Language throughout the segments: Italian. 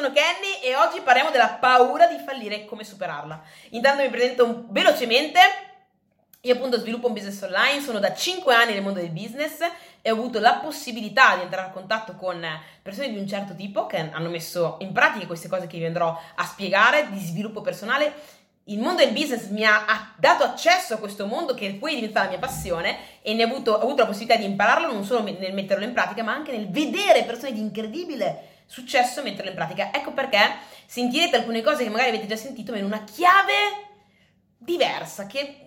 sono Kenny e oggi parliamo della paura di fallire e come superarla. Intanto mi presento velocemente. Io appunto sviluppo un business online, sono da 5 anni nel mondo del business e ho avuto la possibilità di entrare a contatto con persone di un certo tipo che hanno messo in pratica queste cose che vi andrò a spiegare di sviluppo personale il mondo del business mi ha dato accesso a questo mondo che poi è diventata la mia passione e ne ho avuto, ho avuto la possibilità di impararlo non solo nel metterlo in pratica, ma anche nel vedere persone di incredibile successo metterlo in pratica. Ecco perché sentirete alcune cose che magari avete già sentito, ma in una chiave diversa, che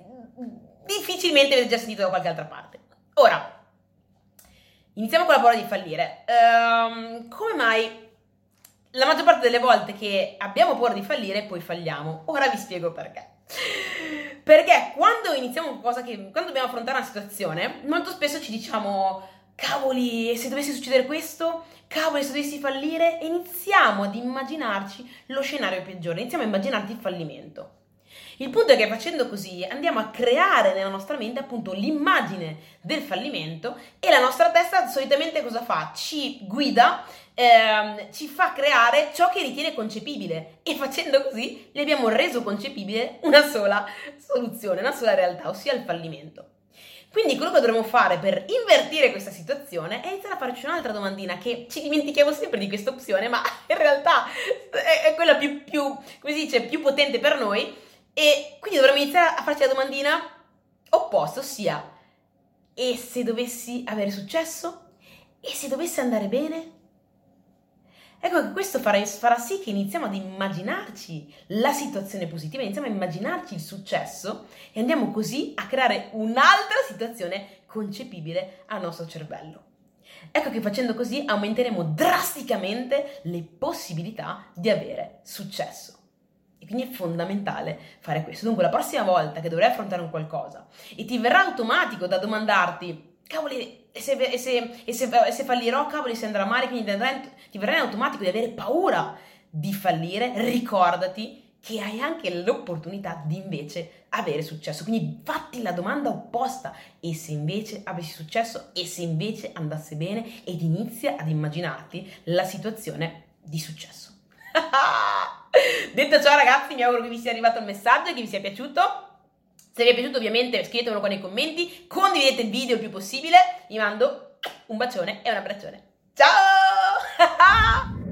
difficilmente avete già sentito da qualche altra parte. Ora, iniziamo con la paura di fallire. Um, come mai la maggior parte delle volte che abbiamo paura di fallire, poi falliamo. Ora vi spiego perché. Perché quando iniziamo qualcosa che. quando dobbiamo affrontare una situazione, molto spesso ci diciamo. Cavoli, e se dovesse succedere questo? Cavoli, se dovessi fallire? E iniziamo ad immaginarci lo scenario peggiore, iniziamo a immaginarti il fallimento. Il punto è che facendo così andiamo a creare nella nostra mente appunto l'immagine del fallimento e la nostra testa solitamente cosa fa? Ci guida, ehm, ci fa creare ciò che ritiene concepibile e facendo così le abbiamo reso concepibile una sola soluzione, una sola realtà, ossia il fallimento. Quindi quello che dovremmo fare per invertire questa situazione è iniziare a farci un'altra domandina che ci dimentichiamo sempre di questa opzione, ma in realtà è quella più, più, dice, più potente per noi e quindi dovremmo iniziare a farci la domandina opposta, ossia, e se dovessi avere successo? E se dovesse andare bene? Ecco che questo farà, farà, sì che iniziamo ad immaginarci la situazione positiva, iniziamo a immaginarci il successo e andiamo così a creare un'altra situazione concepibile al nostro cervello. Ecco che facendo così aumenteremo drasticamente le possibilità di avere successo. E quindi è fondamentale fare questo. Dunque, la prossima volta che dovrai affrontare un qualcosa e ti verrà automatico da domandarti, cavoli, e se, e se, e se, e se fallirò, cavoli, se andrà male, quindi ti verrà in automatico di avere paura di fallire, ricordati che hai anche l'opportunità di invece avere successo. Quindi fatti la domanda opposta. E se invece avessi successo? E se invece andasse bene? Ed inizia ad immaginarti la situazione di successo. Detto ciò, ragazzi, mi auguro che vi sia arrivato il messaggio e che vi sia piaciuto. Se vi è piaciuto, ovviamente scrivetemelo qua nei commenti, condividete il video il più possibile. Vi mando un bacione e un abbraccione. Ciao!